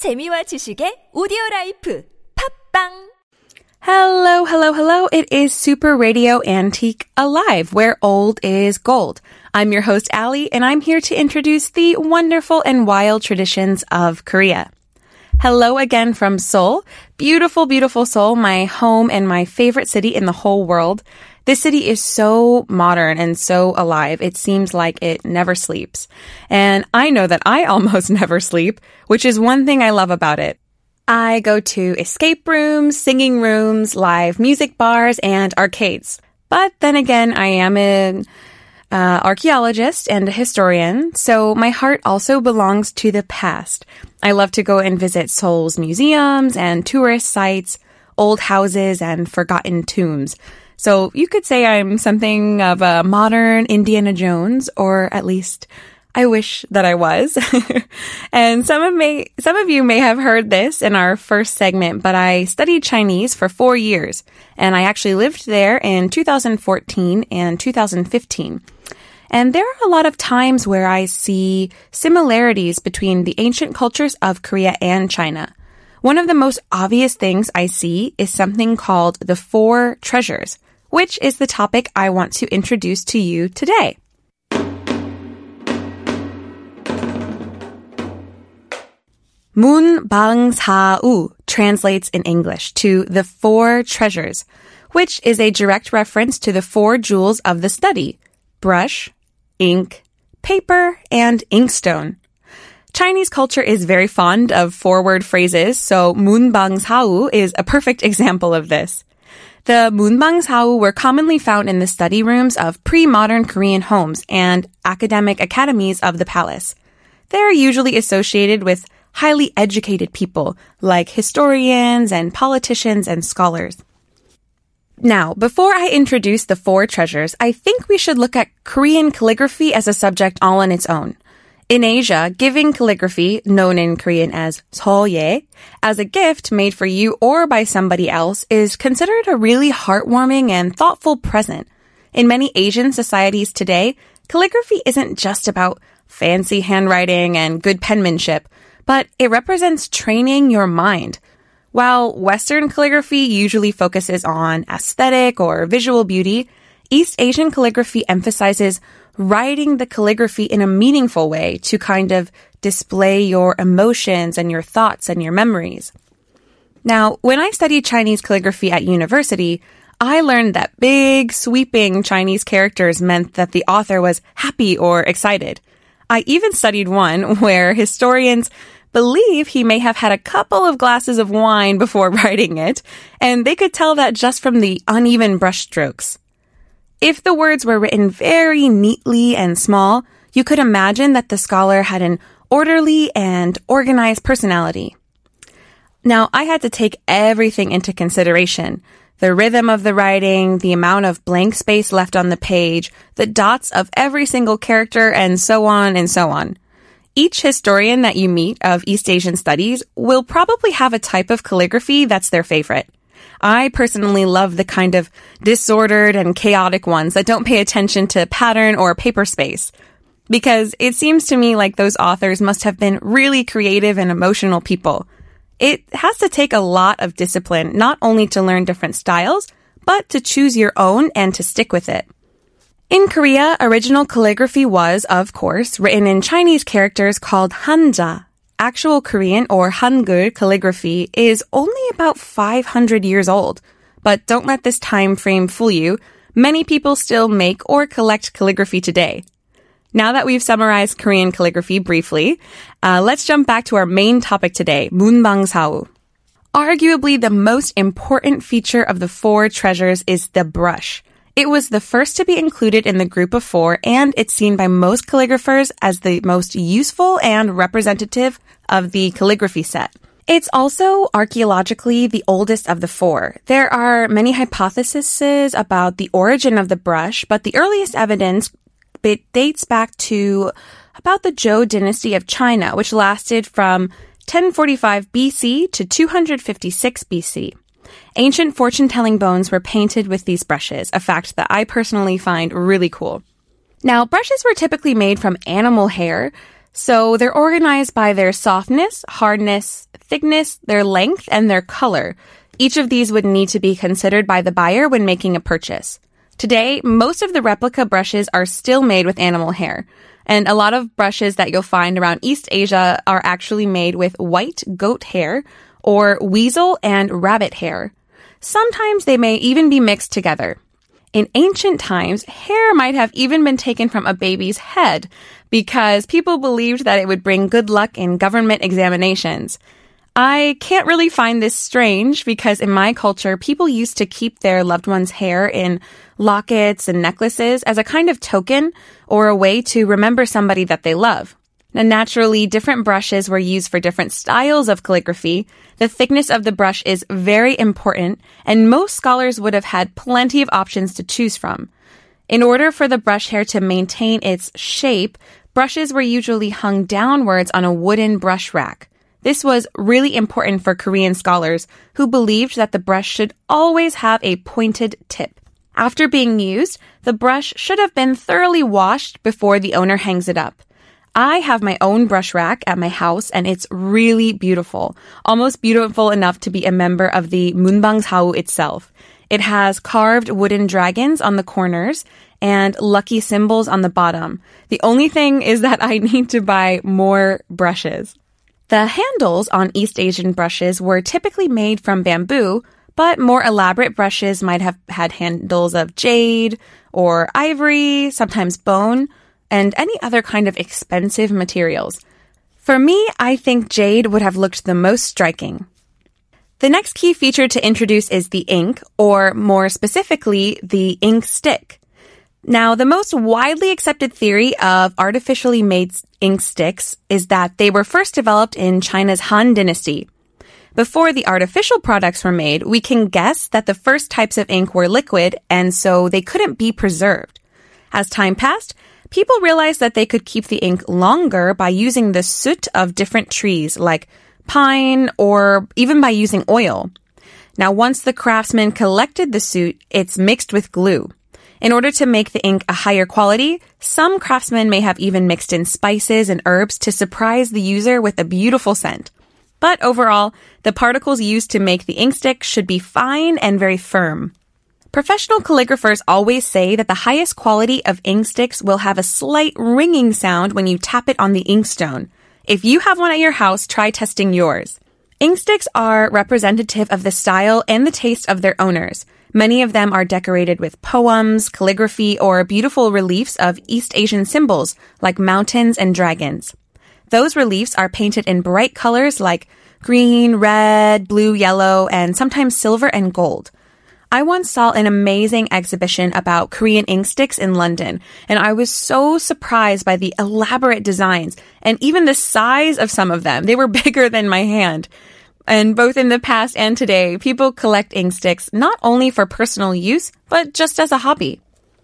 재미와 지식의 오디오 라이프 팝빵 Hello, hello, hello. It is Super Radio Antique Alive, where old is gold. I'm your host, Ali, and I'm here to introduce the wonderful and wild traditions of Korea. Hello again from Seoul. Beautiful, beautiful Seoul, my home and my favorite city in the whole world. This city is so modern and so alive. It seems like it never sleeps. And I know that I almost never sleep, which is one thing I love about it. I go to escape rooms, singing rooms, live music bars, and arcades. But then again, I am an uh, archaeologist and a historian, so my heart also belongs to the past. I love to go and visit Seoul's museums and tourist sites, old houses, and forgotten tombs. So you could say I'm something of a modern Indiana Jones, or at least I wish that I was. and some of may, some of you may have heard this in our first segment, but I studied Chinese for four years and I actually lived there in 2014 and 2015. And there are a lot of times where I see similarities between the ancient cultures of Korea and China. One of the most obvious things I see is something called the four treasures, which is the topic I want to introduce to you today. Mun Bang Sa-u translates in English to the four treasures, which is a direct reference to the four jewels of the study brush, ink, paper, and inkstone. Chinese culture is very fond of four-word phrases, so Munbang Sao is a perfect example of this. The Munbang Sao were commonly found in the study rooms of pre-modern Korean homes and academic academies of the palace. They're usually associated with highly educated people like historians and politicians and scholars. Now, before I introduce the four treasures, I think we should look at Korean calligraphy as a subject all on its own. In Asia, giving calligraphy, known in Korean as seoye, as a gift made for you or by somebody else is considered a really heartwarming and thoughtful present. In many Asian societies today, calligraphy isn't just about fancy handwriting and good penmanship, but it represents training your mind. While Western calligraphy usually focuses on aesthetic or visual beauty, East Asian calligraphy emphasizes writing the calligraphy in a meaningful way to kind of display your emotions and your thoughts and your memories. Now, when I studied Chinese calligraphy at university, I learned that big, sweeping Chinese characters meant that the author was happy or excited. I even studied one where historians believe he may have had a couple of glasses of wine before writing it, and they could tell that just from the uneven brushstrokes. If the words were written very neatly and small, you could imagine that the scholar had an orderly and organized personality. Now, I had to take everything into consideration. The rhythm of the writing, the amount of blank space left on the page, the dots of every single character, and so on and so on. Each historian that you meet of East Asian studies will probably have a type of calligraphy that's their favorite. I personally love the kind of disordered and chaotic ones that don't pay attention to pattern or paper space. Because it seems to me like those authors must have been really creative and emotional people. It has to take a lot of discipline, not only to learn different styles, but to choose your own and to stick with it. In Korea, original calligraphy was, of course, written in Chinese characters called hanja. Actual Korean or Hangul calligraphy is only about 500 years old. But don't let this time frame fool you. Many people still make or collect calligraphy today. Now that we've summarized Korean calligraphy briefly, uh, let's jump back to our main topic today, Munbang Sao. Arguably the most important feature of the four treasures is the brush. It was the first to be included in the group of four, and it's seen by most calligraphers as the most useful and representative of the calligraphy set. It's also archaeologically the oldest of the four. There are many hypotheses about the origin of the brush, but the earliest evidence it dates back to about the Zhou dynasty of China, which lasted from 1045 BC to 256 BC. Ancient fortune telling bones were painted with these brushes, a fact that I personally find really cool. Now, brushes were typically made from animal hair, so they're organized by their softness, hardness, thickness, their length, and their color. Each of these would need to be considered by the buyer when making a purchase. Today, most of the replica brushes are still made with animal hair. And a lot of brushes that you'll find around East Asia are actually made with white goat hair or weasel and rabbit hair. Sometimes they may even be mixed together. In ancient times, hair might have even been taken from a baby's head because people believed that it would bring good luck in government examinations. I can't really find this strange because in my culture, people used to keep their loved one's hair in lockets and necklaces as a kind of token or a way to remember somebody that they love. Now, naturally, different brushes were used for different styles of calligraphy. The thickness of the brush is very important, and most scholars would have had plenty of options to choose from. In order for the brush hair to maintain its shape, brushes were usually hung downwards on a wooden brush rack. This was really important for Korean scholars who believed that the brush should always have a pointed tip. After being used, the brush should have been thoroughly washed before the owner hangs it up. I have my own brush rack at my house and it's really beautiful. Almost beautiful enough to be a member of the Munbangshau itself. It has carved wooden dragons on the corners and lucky symbols on the bottom. The only thing is that I need to buy more brushes. The handles on East Asian brushes were typically made from bamboo, but more elaborate brushes might have had handles of jade or ivory, sometimes bone, and any other kind of expensive materials. For me, I think jade would have looked the most striking. The next key feature to introduce is the ink, or more specifically, the ink stick. Now, the most widely accepted theory of artificially made ink sticks is that they were first developed in China's Han Dynasty. Before the artificial products were made, we can guess that the first types of ink were liquid and so they couldn't be preserved. As time passed, people realized that they could keep the ink longer by using the soot of different trees like pine or even by using oil. Now, once the craftsman collected the soot, it's mixed with glue. In order to make the ink a higher quality, some craftsmen may have even mixed in spices and herbs to surprise the user with a beautiful scent. But overall, the particles used to make the ink stick should be fine and very firm. Professional calligraphers always say that the highest quality of ink sticks will have a slight ringing sound when you tap it on the inkstone. If you have one at your house, try testing yours. Inksticks are representative of the style and the taste of their owners. Many of them are decorated with poems, calligraphy, or beautiful reliefs of East Asian symbols like mountains and dragons. Those reliefs are painted in bright colors like green, red, blue, yellow, and sometimes silver and gold. I once saw an amazing exhibition about Korean ink sticks in London, and I was so surprised by the elaborate designs and even the size of some of them. They were bigger than my hand. And both in the past and today, people collect ink sticks not only for personal use, but just as a hobby.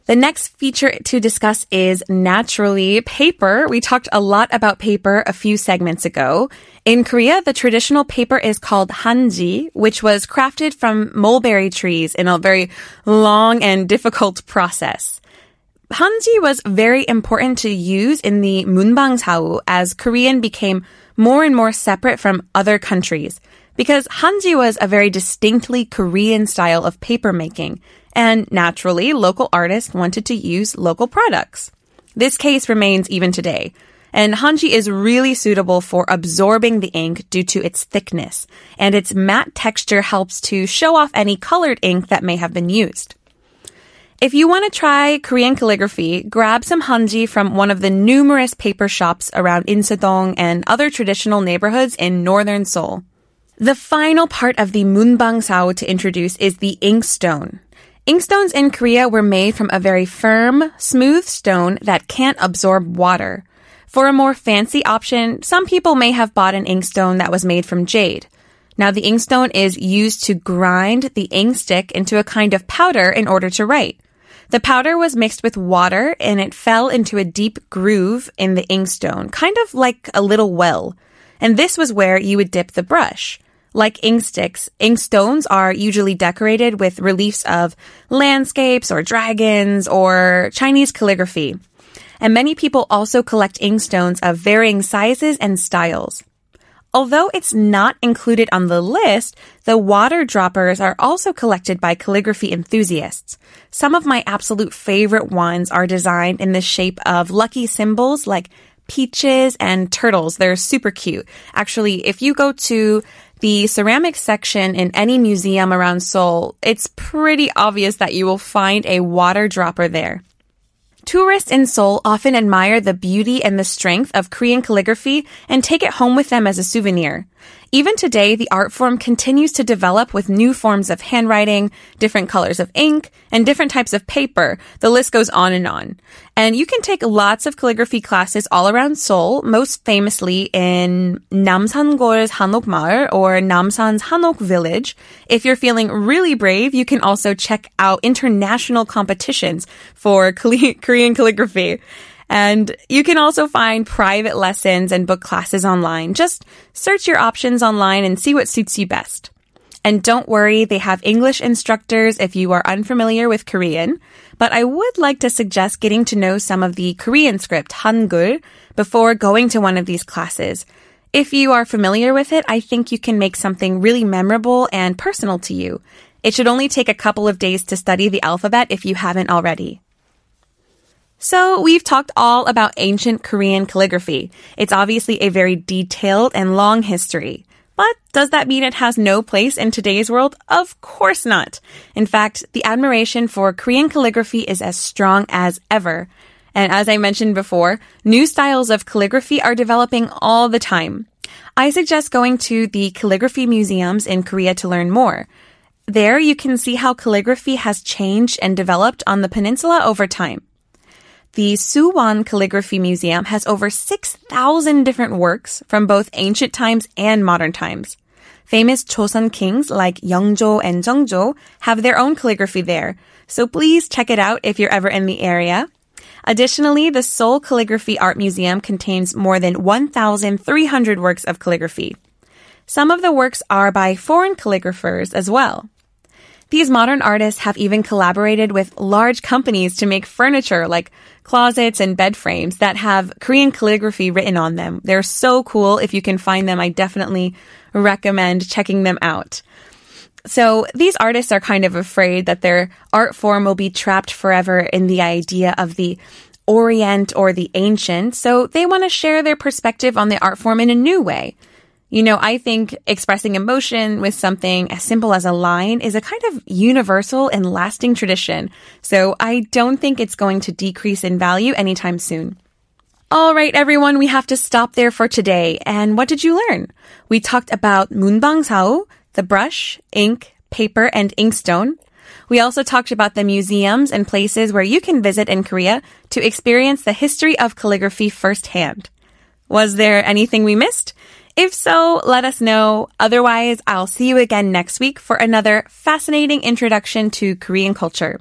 The next feature to discuss is naturally paper. We talked a lot about paper a few segments ago. In Korea, the traditional paper is called hanji, which was crafted from mulberry trees in a very long and difficult process. Hanji was very important to use in the Munbangshau as Korean became more and more separate from other countries because Hanji was a very distinctly Korean style of paper making, and naturally, local artists wanted to use local products. This case remains even today. And Hanji is really suitable for absorbing the ink due to its thickness, and its matte texture helps to show off any colored ink that may have been used. If you want to try Korean calligraphy, grab some hanji from one of the numerous paper shops around Insadong and other traditional neighborhoods in northern Seoul. The final part of the Munbangshau to introduce is the inkstone. Inkstones in Korea were made from a very firm, smooth stone that can't absorb water. For a more fancy option, some people may have bought an inkstone that was made from jade. Now the inkstone is used to grind the ink stick into a kind of powder in order to write. The powder was mixed with water and it fell into a deep groove in the inkstone, kind of like a little well. And this was where you would dip the brush. Like ink sticks, inkstones are usually decorated with reliefs of landscapes or dragons or Chinese calligraphy. And many people also collect inkstones of varying sizes and styles. Although it's not included on the list, the water droppers are also collected by calligraphy enthusiasts. Some of my absolute favorite ones are designed in the shape of lucky symbols like peaches and turtles. They're super cute. Actually, if you go to the ceramics section in any museum around Seoul, it's pretty obvious that you will find a water dropper there. Tourists in Seoul often admire the beauty and the strength of Korean calligraphy and take it home with them as a souvenir. Even today, the art form continues to develop with new forms of handwriting, different colors of ink, and different types of paper. The list goes on and on. And you can take lots of calligraphy classes all around Seoul, most famously in Namsangol's Hanok Maeul or Namsan's Hanok Village. If you're feeling really brave, you can also check out international competitions for Korean calligraphy. And you can also find private lessons and book classes online. Just search your options online and see what suits you best. And don't worry, they have English instructors if you are unfamiliar with Korean. But I would like to suggest getting to know some of the Korean script, Hangul, before going to one of these classes. If you are familiar with it, I think you can make something really memorable and personal to you. It should only take a couple of days to study the alphabet if you haven't already. So we've talked all about ancient Korean calligraphy. It's obviously a very detailed and long history. But does that mean it has no place in today's world? Of course not. In fact, the admiration for Korean calligraphy is as strong as ever. And as I mentioned before, new styles of calligraphy are developing all the time. I suggest going to the calligraphy museums in Korea to learn more. There you can see how calligraphy has changed and developed on the peninsula over time. The Suwon Calligraphy Museum has over 6,000 different works from both ancient times and modern times. Famous Joseon kings like Yeongjo and Jeongjo have their own calligraphy there, so please check it out if you're ever in the area. Additionally, the Seoul Calligraphy Art Museum contains more than 1,300 works of calligraphy. Some of the works are by foreign calligraphers as well. These modern artists have even collaborated with large companies to make furniture like closets and bed frames that have Korean calligraphy written on them. They're so cool. If you can find them, I definitely recommend checking them out. So these artists are kind of afraid that their art form will be trapped forever in the idea of the Orient or the ancient. So they want to share their perspective on the art form in a new way. You know, I think expressing emotion with something as simple as a line is a kind of universal and lasting tradition. So I don't think it's going to decrease in value anytime soon. All right, everyone, we have to stop there for today. And what did you learn? We talked about 문방사우, the brush, ink, paper, and inkstone. We also talked about the museums and places where you can visit in Korea to experience the history of calligraphy firsthand. Was there anything we missed? If so, let us know. Otherwise, I'll see you again next week for another fascinating introduction to Korean culture.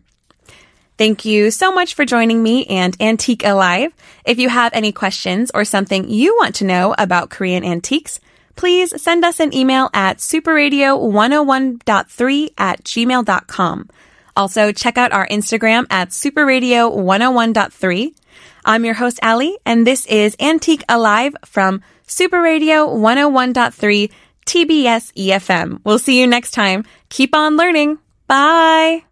Thank you so much for joining me and Antique Alive. If you have any questions or something you want to know about Korean antiques, please send us an email at superradio101.3 at gmail.com. Also, check out our Instagram at superradio101.3. I'm your host, Ali, and this is Antique Alive from Super Radio 101.3 TBS eFM. We'll see you next time. Keep on learning. Bye.